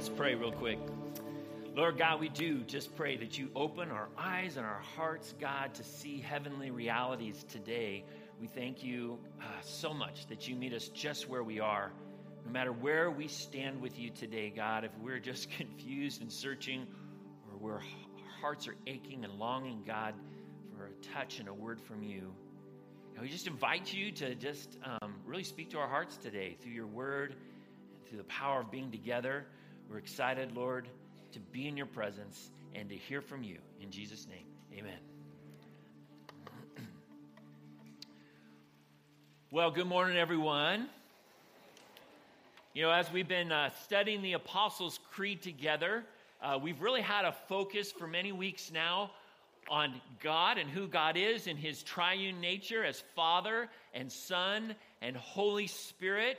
Let's pray real quick. Lord God, we do just pray that you open our eyes and our hearts, God, to see heavenly realities today. We thank you uh, so much that you meet us just where we are. No matter where we stand with you today, God, if we're just confused and searching, or where our hearts are aching and longing, God, for a touch and a word from you, and we just invite you to just um, really speak to our hearts today through your word through the power of being together. We're excited, Lord, to be in your presence and to hear from you. In Jesus' name, amen. well, good morning, everyone. You know, as we've been uh, studying the Apostles' Creed together, uh, we've really had a focus for many weeks now on God and who God is in his triune nature as Father and Son and Holy Spirit,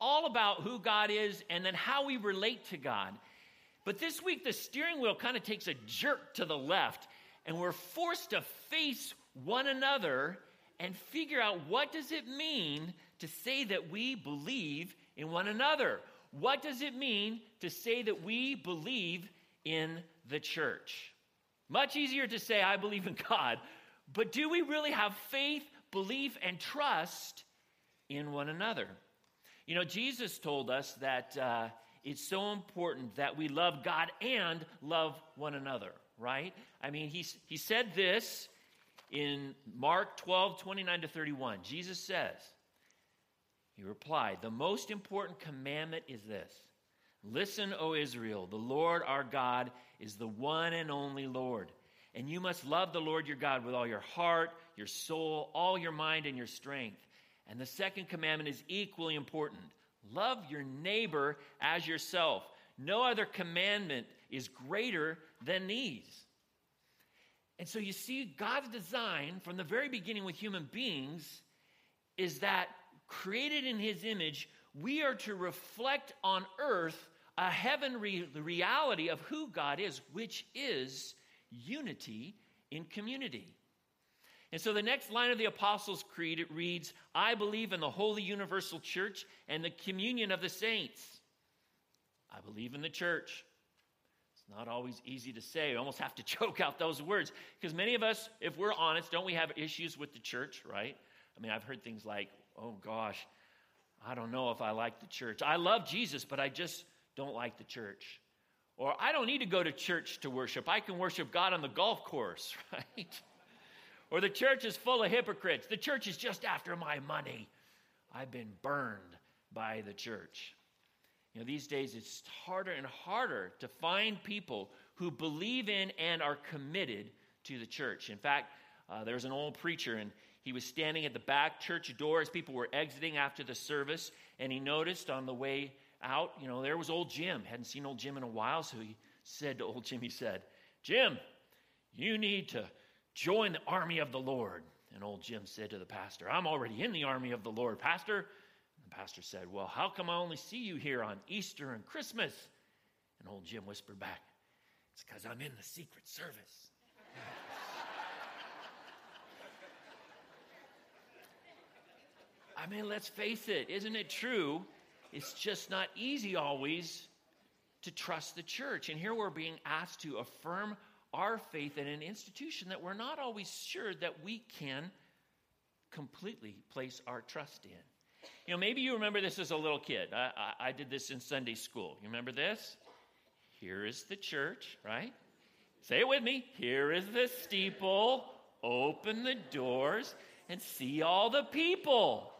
all about who God is and then how we relate to God. But this week, the steering wheel kind of takes a jerk to the left, and we're forced to face one another and figure out what does it mean to say that we believe in one another? What does it mean to say that we believe in the church? Much easier to say, I believe in God, but do we really have faith, belief, and trust in one another? You know, Jesus told us that uh, it's so important that we love God and love one another, right? I mean, he, he said this in Mark 12, 29 to 31. Jesus says, He replied, The most important commandment is this Listen, O Israel, the Lord our God is the one and only Lord. And you must love the Lord your God with all your heart, your soul, all your mind, and your strength. And the second commandment is equally important love your neighbor as yourself. No other commandment is greater than these. And so you see, God's design from the very beginning with human beings is that created in his image, we are to reflect on earth a heaven re- reality of who God is, which is unity in community. And so the next line of the Apostles' Creed it reads, I believe in the holy universal church and the communion of the saints. I believe in the church. It's not always easy to say. You almost have to choke out those words because many of us, if we're honest, don't we have issues with the church, right? I mean, I've heard things like, oh gosh, I don't know if I like the church. I love Jesus, but I just don't like the church. Or I don't need to go to church to worship. I can worship God on the golf course, right? Or the church is full of hypocrites. The church is just after my money. I've been burned by the church. You know, these days it's harder and harder to find people who believe in and are committed to the church. In fact, uh, there's an old preacher, and he was standing at the back church door as people were exiting after the service, and he noticed on the way out, you know, there was old Jim. Hadn't seen old Jim in a while, so he said to old Jim, he said, Jim, you need to join the army of the Lord. And old Jim said to the pastor, I'm already in the army of the Lord, Pastor. And the pastor said, Well, how come I only see you here on Easter and Christmas? And old Jim whispered back, It's because I'm in the Secret Service. I mean, let's face it, isn't it true it's just not easy always to trust the church. And here we're being asked to affirm our faith in an institution that we're not always sure that we can completely place our trust in. You know, maybe you remember this as a little kid. I, I, I did this in Sunday school. You remember this? Here is the church, right? Say it with me. Here is the steeple. Open the doors and see all the people.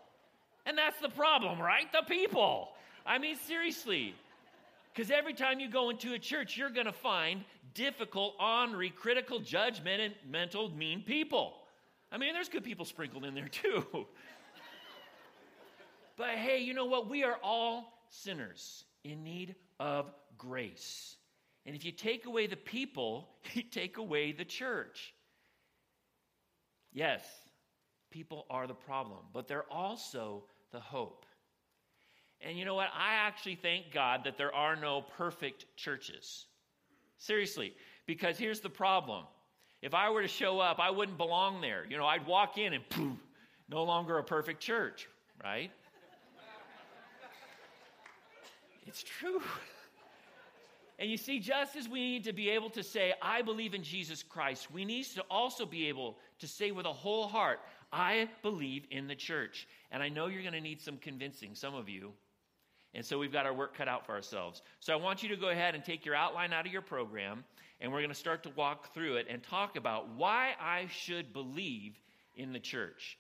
And that's the problem, right? The people. I mean, seriously. Because every time you go into a church, you're going to find difficult, ornery, critical, judgment, mental, mean people. I mean, there's good people sprinkled in there too. but hey, you know what? We are all sinners in need of grace. And if you take away the people, you take away the church. Yes, people are the problem, but they're also the hope. And you know what? I actually thank God that there are no perfect churches. Seriously, because here's the problem. If I were to show up, I wouldn't belong there. You know, I'd walk in and poof, no longer a perfect church, right? It's true. And you see, just as we need to be able to say, I believe in Jesus Christ, we need to also be able to say with a whole heart, I believe in the church. And I know you're going to need some convincing, some of you. And so we've got our work cut out for ourselves. So I want you to go ahead and take your outline out of your program, and we're going to start to walk through it and talk about why I should believe in the church.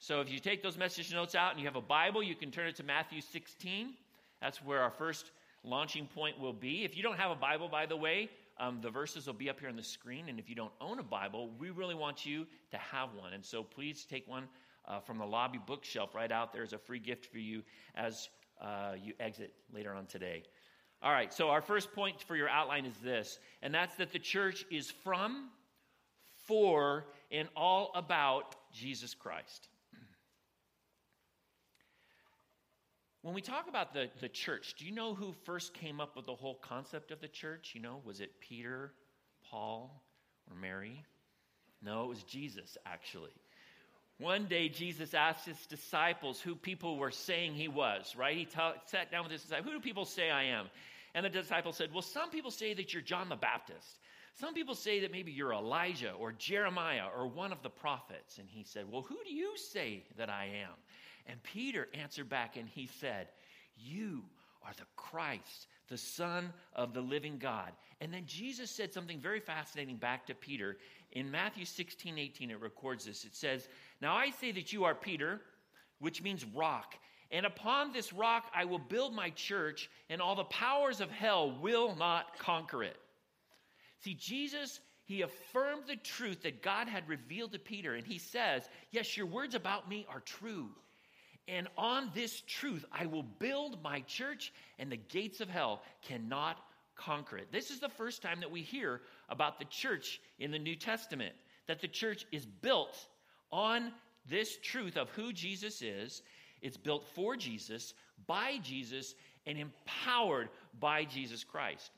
So if you take those message notes out and you have a Bible, you can turn it to Matthew 16. That's where our first launching point will be. If you don't have a Bible, by the way, um, the verses will be up here on the screen. And if you don't own a Bible, we really want you to have one. And so please take one uh, from the lobby bookshelf right out there as a free gift for you as uh, you exit later on today. All right, so our first point for your outline is this, and that's that the church is from, for, and all about Jesus Christ. When we talk about the, the church, do you know who first came up with the whole concept of the church? You know, was it Peter, Paul, or Mary? No, it was Jesus, actually. One day, Jesus asked his disciples who people were saying he was, right? He ta- sat down with his disciples. Who do people say I am? And the disciples said, Well, some people say that you're John the Baptist. Some people say that maybe you're Elijah or Jeremiah or one of the prophets. And he said, Well, who do you say that I am? And Peter answered back and he said, You are the Christ, the Son of the living God. And then Jesus said something very fascinating back to Peter. In Matthew 16, 18, it records this. It says, Now I say that you are Peter, which means rock. And upon this rock I will build my church, and all the powers of hell will not conquer it. See, Jesus, he affirmed the truth that God had revealed to Peter, and he says, Yes, your words about me are true. And on this truth, I will build my church, and the gates of hell cannot conquer it. This is the first time that we hear about the church in the New Testament, that the church is built on this truth of who Jesus is. It's built for Jesus, by Jesus, and empowered by Jesus Christ.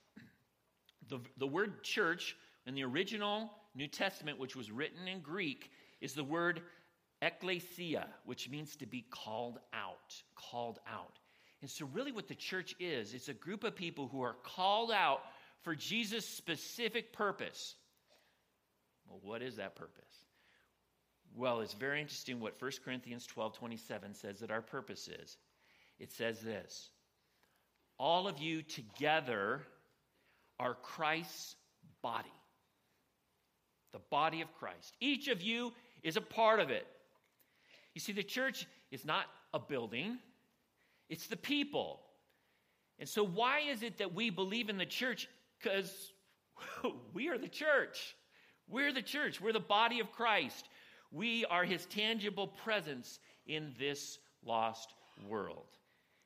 The, the word church in the original New Testament, which was written in Greek, is the word Ecclesia, which means to be called out, called out. And so, really, what the church is, it's a group of people who are called out for Jesus' specific purpose. Well, what is that purpose? Well, it's very interesting what 1 Corinthians 12 27 says that our purpose is. It says this All of you together are Christ's body, the body of Christ. Each of you is a part of it. You see, the church is not a building, it's the people. And so, why is it that we believe in the church? Because we are the church. We're the church. We're the body of Christ. We are his tangible presence in this lost world.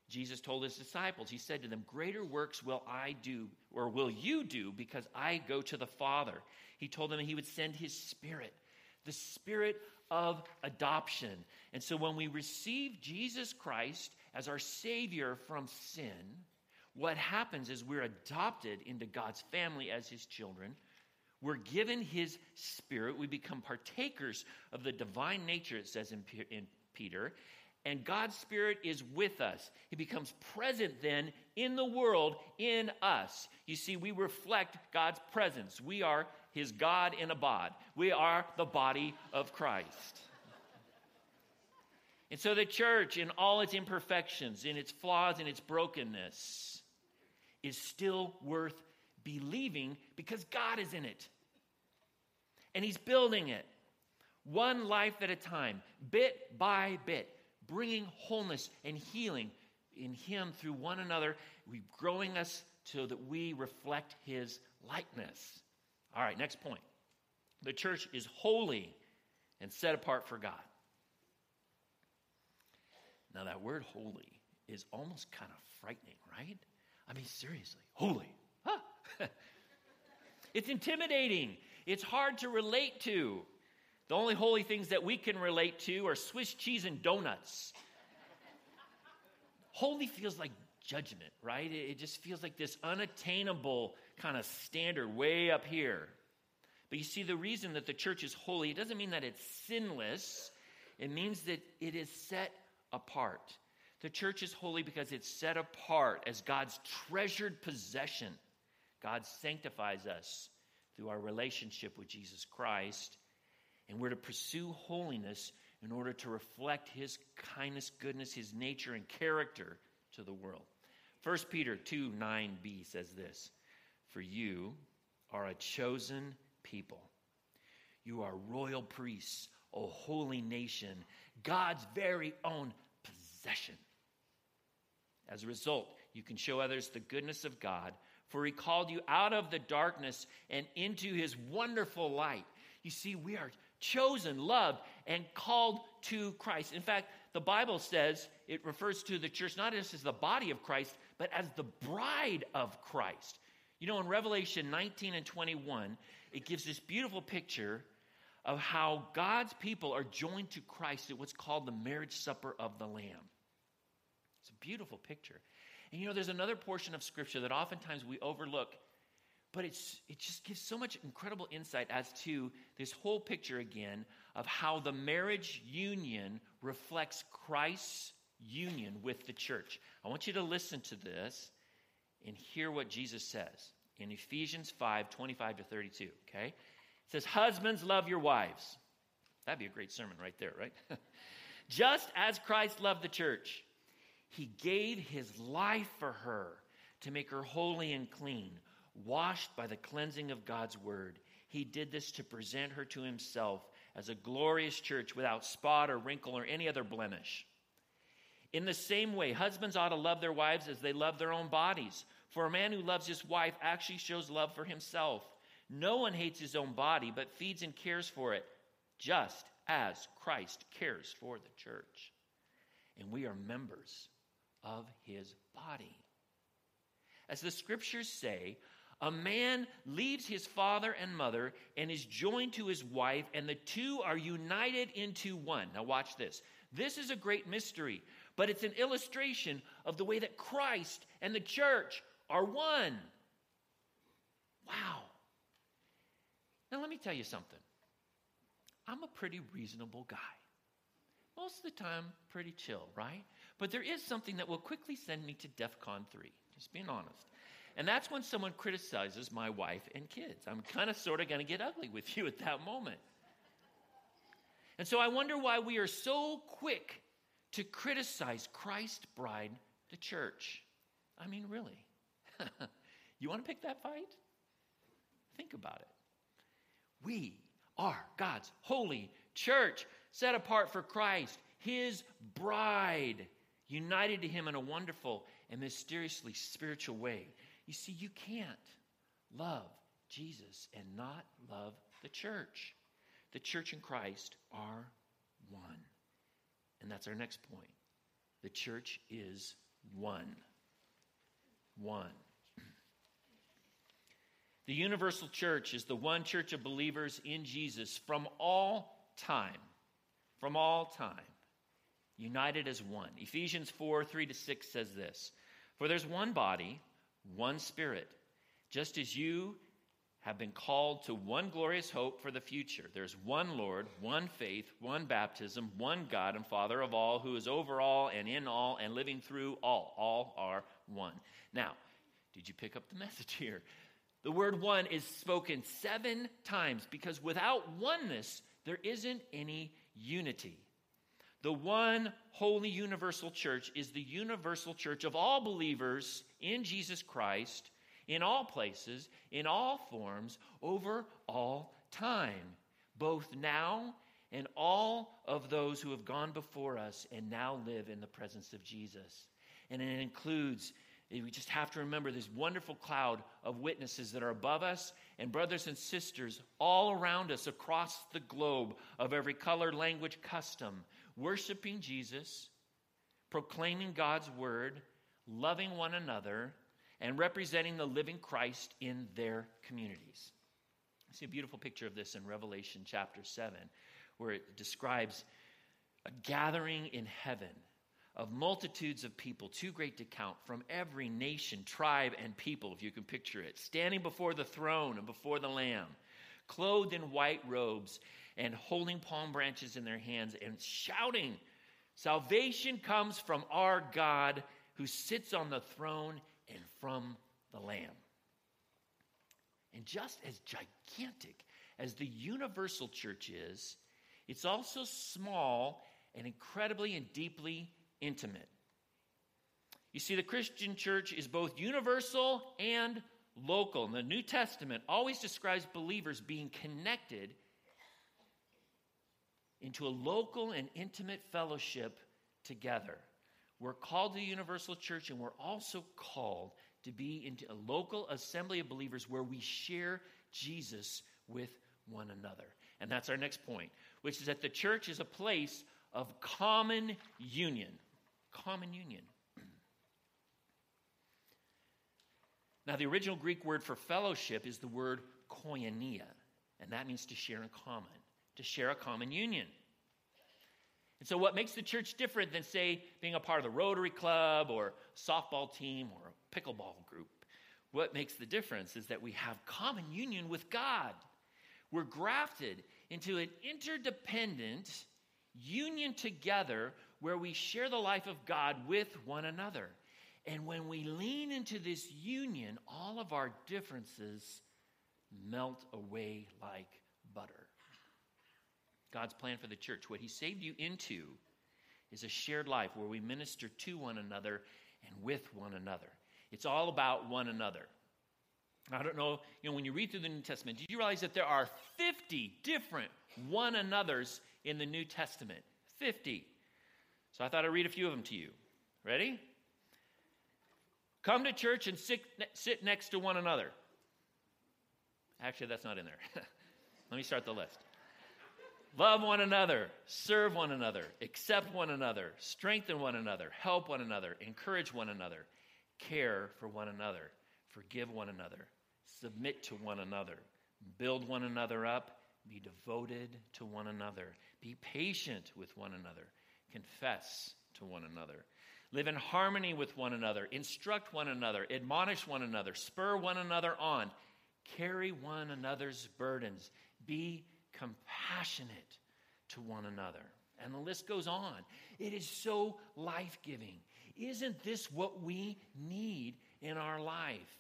Jesus told his disciples, He said to them, Greater works will I do, or will you do, because I go to the Father. He told them he would send his Spirit, the Spirit of adoption. And so when we receive Jesus Christ as our Savior from sin, what happens is we're adopted into God's family as His children. We're given His Spirit. We become partakers of the divine nature, it says in, in Peter. And God's Spirit is with us. He becomes present then in the world in us. You see, we reflect God's presence. We are his God in a bod. We are the body of Christ. And so the church, in all its imperfections, in its flaws, in its brokenness, is still worth believing because God is in it. And He's building it one life at a time, bit by bit, bringing wholeness and healing in Him through one another, growing us so that we reflect His likeness. All right, next point. The church is holy and set apart for God. Now, that word holy is almost kind of frightening, right? I mean, seriously, holy. Huh? it's intimidating. It's hard to relate to. The only holy things that we can relate to are Swiss cheese and donuts. holy feels like judgment, right? It just feels like this unattainable kind of standard way up here. But you see, the reason that the church is holy, it doesn't mean that it's sinless, it means that it is set apart. The church is holy because it's set apart as God's treasured possession. God sanctifies us through our relationship with Jesus Christ, and we're to pursue holiness in order to reflect his kindness, goodness, his nature, and character to the world. 1 Peter 2 9b says this For you are a chosen people, you are royal priests, a holy nation, God's very own possession. As a result, you can show others the goodness of God, for he called you out of the darkness and into his wonderful light. You see, we are chosen, loved, and called to Christ. In fact, the Bible says it refers to the church not just as the body of Christ, but as the bride of Christ. You know, in Revelation 19 and 21, it gives this beautiful picture of how God's people are joined to Christ at what's called the marriage supper of the Lamb. It's a beautiful picture. And you know, there's another portion of Scripture that oftentimes we overlook but it's, it just gives so much incredible insight as to this whole picture again of how the marriage union reflects Christ's union with the church. I want you to listen to this and hear what Jesus says in Ephesians 5 25 to 32. Okay? It says, Husbands, love your wives. That'd be a great sermon right there, right? Just as Christ loved the church, he gave his life for her to make her holy and clean washed by the cleansing of God's word. He did this to present her to himself as a glorious church without spot or wrinkle or any other blemish. In the same way, husbands ought to love their wives as they love their own bodies. For a man who loves his wife actually shows love for himself. No one hates his own body, but feeds and cares for it, just as Christ cares for the church. And we are members of his body. As the scriptures say, a man leaves his father and mother and is joined to his wife, and the two are united into one. Now, watch this. This is a great mystery, but it's an illustration of the way that Christ and the church are one. Wow. Now, let me tell you something. I'm a pretty reasonable guy. Most of the time, pretty chill, right? But there is something that will quickly send me to DEF CON 3, just being honest. And that's when someone criticizes my wife and kids. I'm kind of sort of going to get ugly with you at that moment. And so I wonder why we are so quick to criticize Christ's bride, the church. I mean, really. you want to pick that fight? Think about it. We are God's holy church, set apart for Christ, his bride, united to him in a wonderful and mysteriously spiritual way. You see, you can't love Jesus and not love the church. The church and Christ are one. And that's our next point. The church is one. One. The universal church is the one church of believers in Jesus from all time. From all time. United as one. Ephesians 4 3 to 6 says this For there's one body one Spirit, just as you have been called to one glorious hope for the future. There's one Lord, one faith, one baptism, one God and Father of all, who is over all and in all and living through all. All are one. Now, did you pick up the message here? The word one is spoken seven times because without oneness, there isn't any unity. The one holy universal church is the universal church of all believers in Jesus Christ, in all places, in all forms, over all time, both now and all of those who have gone before us and now live in the presence of Jesus. And it includes, we just have to remember this wonderful cloud of witnesses that are above us and brothers and sisters all around us across the globe of every color, language, custom worshiping Jesus, proclaiming God's word, loving one another, and representing the living Christ in their communities. I see a beautiful picture of this in Revelation chapter 7, where it describes a gathering in heaven of multitudes of people, too great to count, from every nation, tribe, and people, if you can picture it, standing before the throne and before the Lamb, clothed in white robes and holding palm branches in their hands and shouting Salvation comes from our God who sits on the throne and from the Lamb. And just as gigantic as the universal church is, it's also small and incredibly and deeply intimate. You see, the Christian church is both universal and local. And the New Testament always describes believers being connected into a local and intimate fellowship together. We're called to the universal church, and we're also called to be into a local assembly of believers where we share Jesus with one another. And that's our next point, which is that the church is a place of common union. Common union. Now, the original Greek word for fellowship is the word koinonia, and that means to share in common, to share a common union. And so, what makes the church different than, say, being a part of the Rotary Club or softball team or a pickleball group? What makes the difference is that we have common union with God. We're grafted into an interdependent union together where we share the life of God with one another. And when we lean into this union, all of our differences melt away like butter. God's plan for the church, what He saved you into, is a shared life where we minister to one another and with one another. It's all about one another. I don't know, you know, when you read through the New Testament, did you realize that there are 50 different one another's in the New Testament? 50. So I thought I'd read a few of them to you. Ready? Come to church and sit, sit next to one another. Actually, that's not in there. Let me start the list. Love one another, serve one another, accept one another, strengthen one another, help one another, encourage one another, care for one another, forgive one another, submit to one another, build one another up, be devoted to one another, be patient with one another, confess to one another. Live in harmony with one another, instruct one another, admonish one another, spur one another on, carry one another's burdens, be compassionate to one another. And the list goes on. It is so life giving. Isn't this what we need in our life?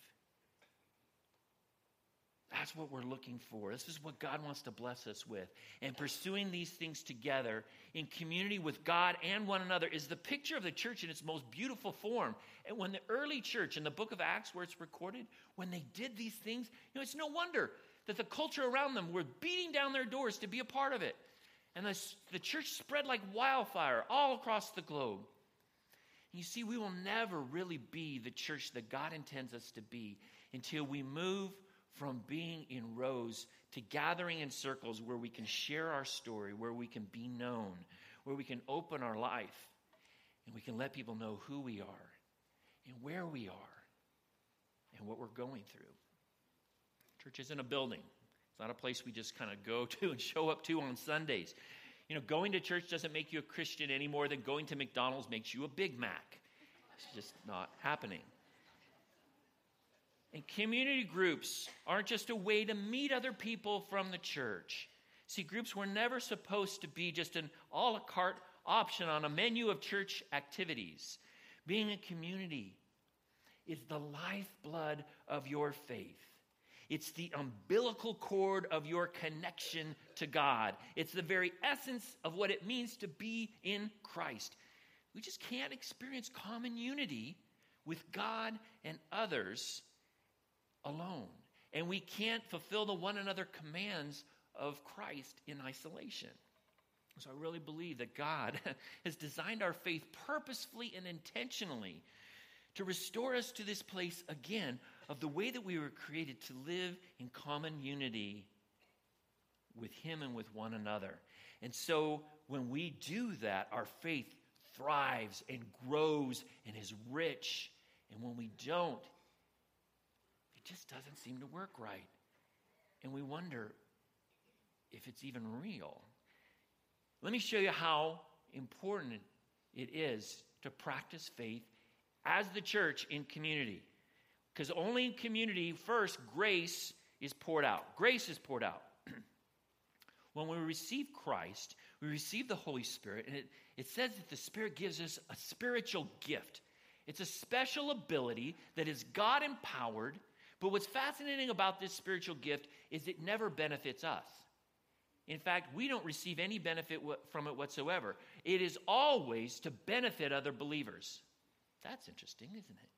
That's what we're looking for. This is what God wants to bless us with. And pursuing these things together in community with God and one another is the picture of the church in its most beautiful form. And when the early church in the book of Acts, where it's recorded, when they did these things, you know, it's no wonder that the culture around them were beating down their doors to be a part of it. And the, the church spread like wildfire all across the globe. You see, we will never really be the church that God intends us to be until we move from being in rows to gathering in circles where we can share our story, where we can be known, where we can open our life, and we can let people know who we are and where we are and what we're going through. Church isn't a building. It's not a place we just kind of go to and show up to on Sundays. You know, going to church doesn't make you a Christian any more than going to McDonald's makes you a Big Mac. It's just not happening. And community groups aren't just a way to meet other people from the church. See, groups were never supposed to be just an a la carte option on a menu of church activities. Being a community is the lifeblood of your faith. It's the umbilical cord of your connection to God. It's the very essence of what it means to be in Christ. We just can't experience common unity with God and others alone. And we can't fulfill the one another commands of Christ in isolation. So I really believe that God has designed our faith purposefully and intentionally to restore us to this place again of the way that we were created to live in common unity with Him and with one another. And so when we do that, our faith thrives and grows and is rich. And when we don't, just doesn't seem to work right. And we wonder if it's even real. Let me show you how important it is to practice faith as the church in community. Because only in community, first, grace is poured out. Grace is poured out. when we receive Christ, we receive the Holy Spirit, and it, it says that the Spirit gives us a spiritual gift. It's a special ability that is God empowered, but what's fascinating about this spiritual gift is it never benefits us. In fact, we don't receive any benefit from it whatsoever. It is always to benefit other believers. That's interesting, isn't it?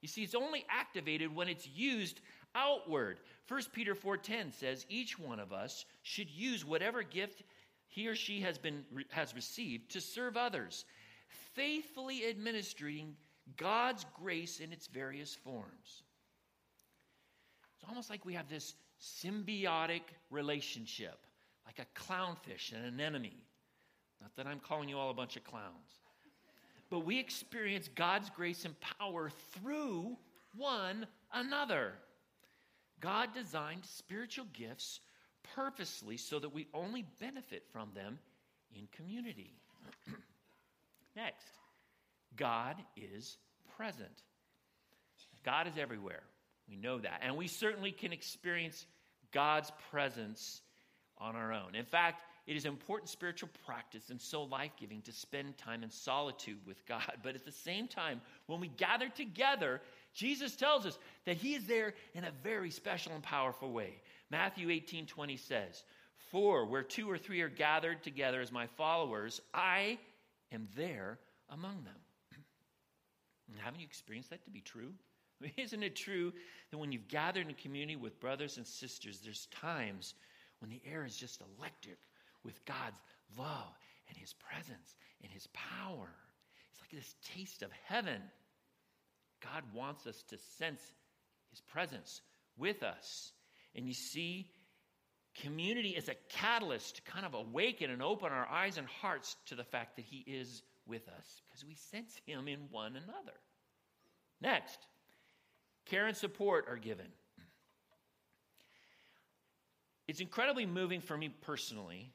You see, it's only activated when it's used outward. 1 Peter 4:10 says each one of us should use whatever gift he or she has been has received to serve others, faithfully administering God's grace in its various forms. It's almost like we have this symbiotic relationship, like a clownfish and an anemone. Not that I'm calling you all a bunch of clowns. But we experience God's grace and power through one another. God designed spiritual gifts purposely so that we only benefit from them in community. Next, God is present. God is everywhere. We know that. And we certainly can experience God's presence on our own. In fact, it is important spiritual practice and so life giving to spend time in solitude with God. But at the same time, when we gather together, Jesus tells us that He is there in a very special and powerful way. Matthew 18 20 says, For where two or three are gathered together as my followers, I am there among them. haven't you experienced that to be true? Isn't it true that when you've gathered in community with brothers and sisters, there's times when the air is just electric with God's love and His presence and His power? It's like this taste of heaven. God wants us to sense His presence with us. And you see, community is a catalyst to kind of awaken and open our eyes and hearts to the fact that He is with us because we sense Him in one another. Next, care and support are given. It's incredibly moving for me personally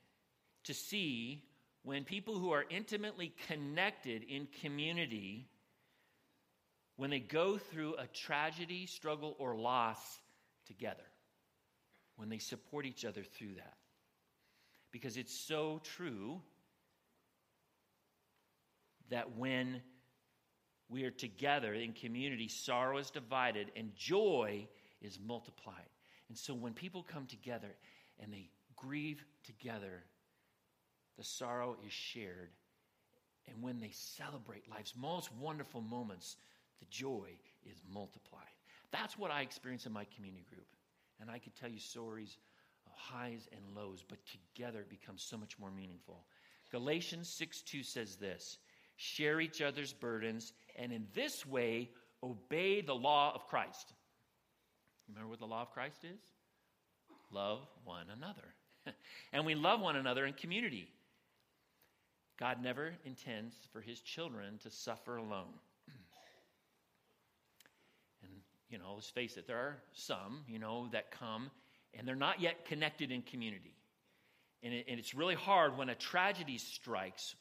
to see when people who are intimately connected in community when they go through a tragedy, struggle, or loss together when they support each other through that. Because it's so true that when we are together in community, sorrow is divided and joy is multiplied. And so when people come together and they grieve together, the sorrow is shared. And when they celebrate life's most wonderful moments, the joy is multiplied. That's what I experience in my community group. And I could tell you stories of highs and lows, but together it becomes so much more meaningful. Galatians 6 2 says this share each other's burdens, and in this way, obey the law of Christ. Remember what the law of Christ is? Love one another. and we love one another in community. God never intends for his children to suffer alone and, you know, let's face it, there are some, you know, that come and they're not yet connected in community. And, it, and it's really hard when a tragedy strikes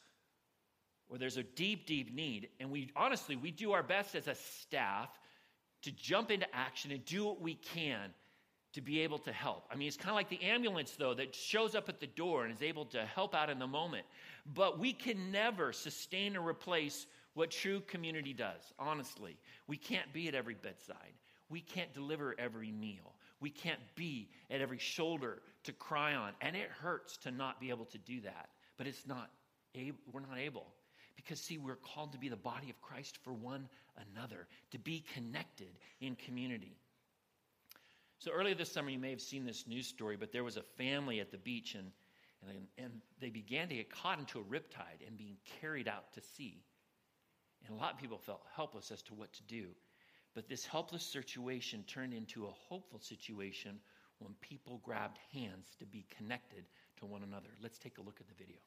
or there's a deep, deep need. And we honestly, we do our best as a staff to jump into action and do what we can to be able to help. I mean, it's kind of like the ambulance, though, that shows up at the door and is able to help out in the moment. But we can never sustain or replace what true community does, honestly. We can't be at every bedside. We can't deliver every meal. We can't be at every shoulder to cry on. And it hurts to not be able to do that. But it's not we're not able. Because, see, we're called to be the body of Christ for one another, to be connected in community. So, earlier this summer, you may have seen this news story, but there was a family at the beach, and, and, and they began to get caught into a riptide and being carried out to sea. And a lot of people felt helpless as to what to do. But this helpless situation turned into a hopeful situation when people grabbed hands to be connected to one another. Let's take a look at the video.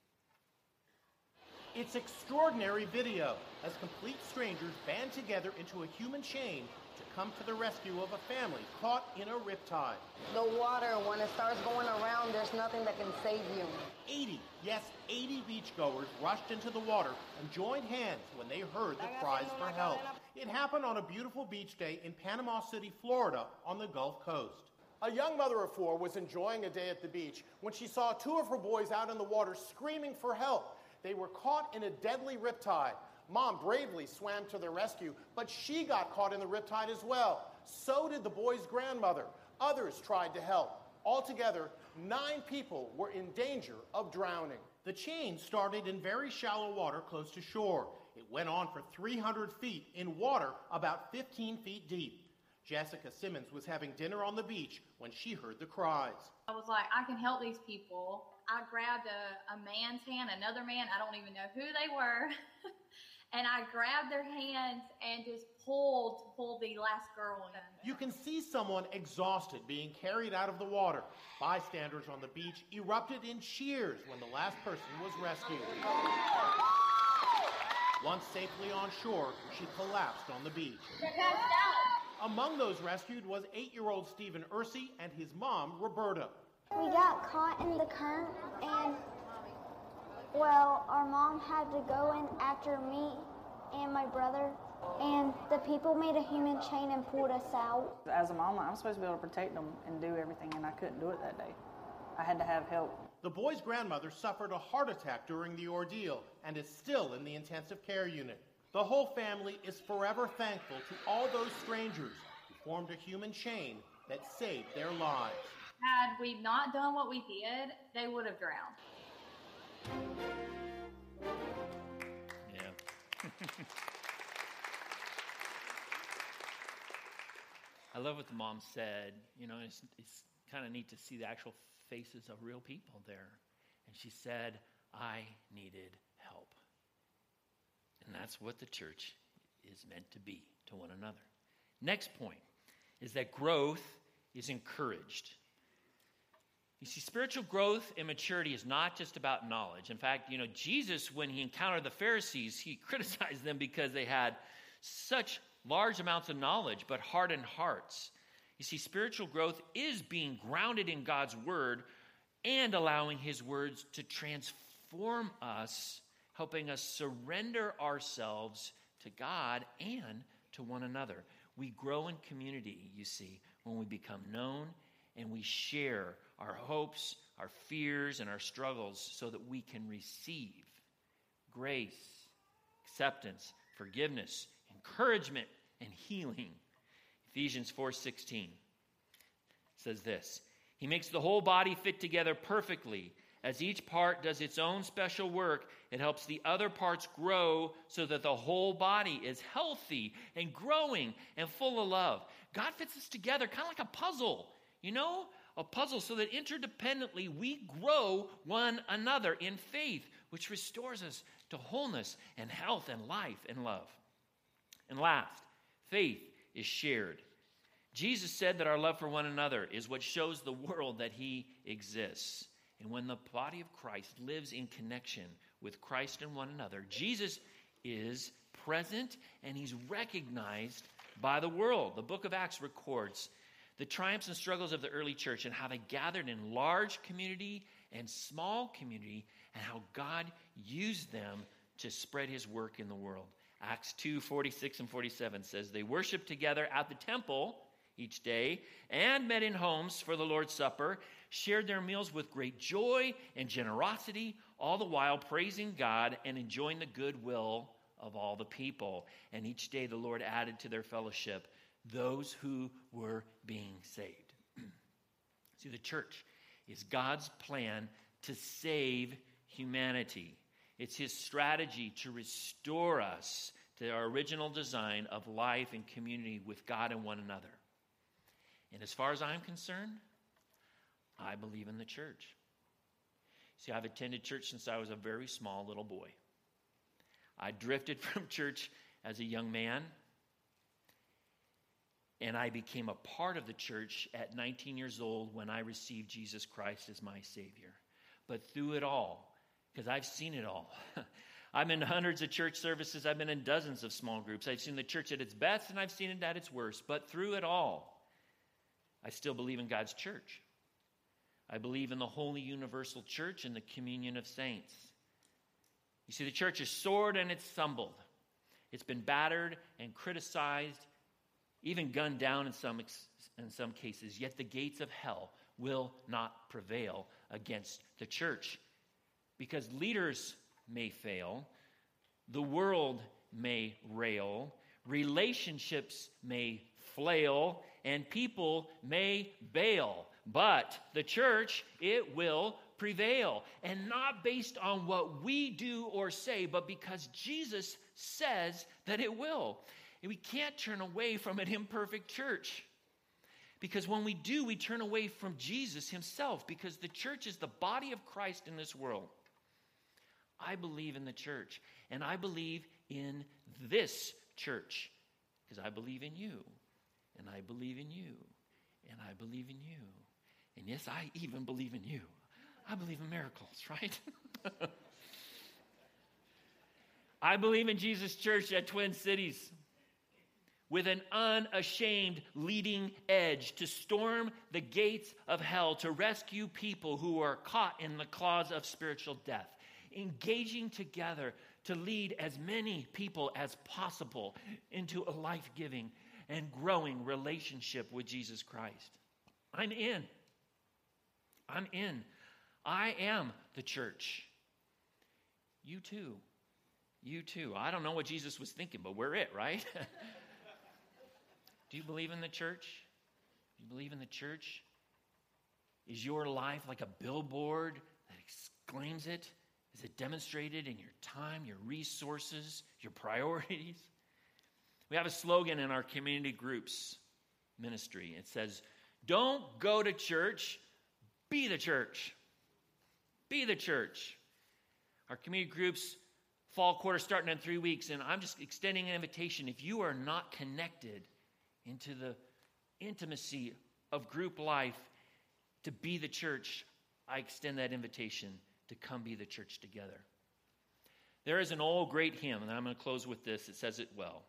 It's extraordinary video as complete strangers band together into a human chain to come to the rescue of a family caught in a riptide. The water, when it starts going around, there's nothing that can save you. 80, yes, 80 beachgoers rushed into the water and joined hands when they heard the cries for help. It happened on a beautiful beach day in Panama City, Florida, on the Gulf Coast. A young mother of four was enjoying a day at the beach when she saw two of her boys out in the water screaming for help. They were caught in a deadly riptide. Mom bravely swam to their rescue, but she got caught in the riptide as well. So did the boy's grandmother. Others tried to help. Altogether, nine people were in danger of drowning. The chain started in very shallow water close to shore. It went on for 300 feet in water about 15 feet deep. Jessica Simmons was having dinner on the beach when she heard the cries. I was like, I can help these people. I grabbed a, a man's hand, another man, I don't even know who they were. and I grabbed their hands and just pulled, pulled the last girl in. You can see someone exhausted being carried out of the water. Bystanders on the beach erupted in cheers when the last person was rescued. Once safely on shore, she collapsed on the beach. Among those rescued was eight-year-old Stephen Ursrey and his mom, Roberta. We got caught in the current and well, our mom had to go in after me and my brother, and the people made a human chain and pulled us out. As a mom, I'm supposed to be able to protect them and do everything, and I couldn't do it that day. I had to have help. The boy's grandmother suffered a heart attack during the ordeal and is still in the intensive care unit. The whole family is forever thankful to all those strangers who formed a human chain that saved their lives. Had we not done what we did, they would have drowned. Yeah. I love what the mom said. You know, it's, it's kind of neat to see the actual faces of real people there. And she said, I needed help. And that's what the church is meant to be to one another. Next point is that growth is encouraged. You see, spiritual growth and maturity is not just about knowledge. In fact, you know, Jesus, when he encountered the Pharisees, he criticized them because they had such large amounts of knowledge, but hardened hearts. You see, spiritual growth is being grounded in God's word and allowing his words to transform us, helping us surrender ourselves to God and to one another. We grow in community, you see, when we become known and we share our hopes, our fears, and our struggles so that we can receive grace, acceptance, forgiveness, encouragement, and healing. Ephesians 4:16 says this, He makes the whole body fit together perfectly. As each part does its own special work, it helps the other parts grow so that the whole body is healthy and growing and full of love. God fits us together kind of like a puzzle, you know? A puzzle so that interdependently we grow one another in faith, which restores us to wholeness and health and life and love. And last, faith is shared. Jesus said that our love for one another is what shows the world that he exists. And when the body of Christ lives in connection with Christ and one another, Jesus is present and he's recognized by the world. The book of Acts records the triumphs and struggles of the early church and how they gathered in large community and small community and how God used them to spread his work in the world. Acts 2 46 and 47 says, They worshiped together at the temple each day and met in homes for the Lord's Supper, shared their meals with great joy and generosity, all the while praising God and enjoying the goodwill of all the people. And each day the Lord added to their fellowship those who were being saved. See, the church is God's plan to save humanity. It's his strategy to restore us to our original design of life and community with God and one another. And as far as I'm concerned, I believe in the church. See, I've attended church since I was a very small little boy. I drifted from church as a young man, and I became a part of the church at 19 years old when I received Jesus Christ as my Savior. But through it all, because I've seen it all. Been to hundreds of church services, I've been in dozens of small groups. I've seen the church at its best and I've seen it at its worst. But through it all, I still believe in God's church. I believe in the holy universal church and the communion of saints. You see, the church is soared and it's stumbled. It's been battered and criticized even gunned down in some, in some cases, yet the gates of hell will not prevail against the church. Because leaders may fail, the world may rail, relationships may flail, and people may bail. But the church, it will prevail. And not based on what we do or say, but because Jesus says that it will. And we can't turn away from an imperfect church. Because when we do, we turn away from Jesus himself, because the church is the body of Christ in this world. I believe in the church, and I believe in this church, because I believe in you, and I believe in you, and I believe in you. And yes, I even believe in you. I believe in miracles, right? I believe in Jesus' church at Twin Cities with an unashamed leading edge to storm the gates of hell to rescue people who are caught in the claws of spiritual death, engaging together to lead as many people as possible into a life giving and growing relationship with Jesus Christ. I'm in. I'm in. I am the church. You too. You too. I don't know what Jesus was thinking, but we're it, right? Do you believe in the church? Do you believe in the church? Is your life like a billboard that exclaims it? Is it demonstrated in your time, your resources, your priorities? We have a slogan in our community groups ministry. It says, Don't go to church, be the church. Be the church. Our community groups fall quarter starting in three weeks, and I'm just extending an invitation. If you are not connected into the intimacy of group life to be the church, I extend that invitation to come be the church together. There is an old great hymn, and I'm going to close with this. It says it well.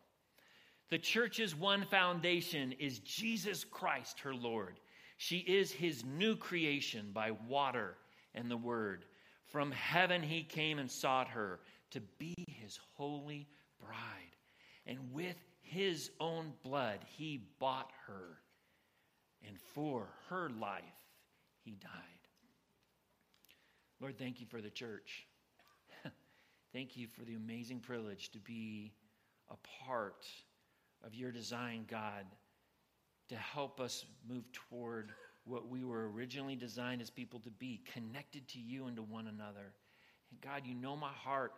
The church's one foundation is Jesus Christ, her Lord. She is his new creation by water and the word. From heaven he came and sought her to be his holy bride. And with his own blood he bought her. And for her life he died. Lord, thank you for the church. thank you for the amazing privilege to be a part of your design, God, to help us move toward what we were originally designed as people to be, connected to you and to one another. And God, you know my heart.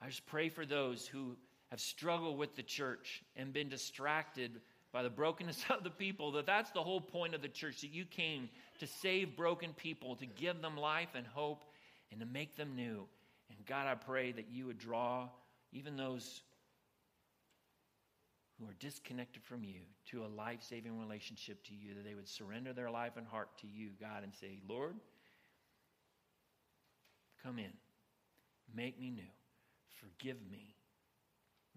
I just pray for those who have struggled with the church and been distracted by the brokenness of the people, that that's the whole point of the church, that you came to save broken people, to give them life and hope, and to make them new. And God, I pray that you would draw even those who are disconnected from you to a life saving relationship to you, that they would surrender their life and heart to you, God, and say, Lord, come in, make me new, forgive me,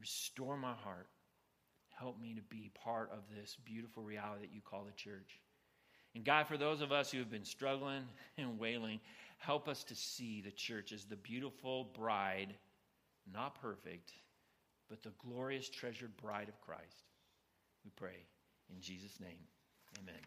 restore my heart, help me to be part of this beautiful reality that you call the church. And God, for those of us who have been struggling and wailing, help us to see the church as the beautiful bride, not perfect but the glorious, treasured bride of Christ. We pray in Jesus' name. Amen.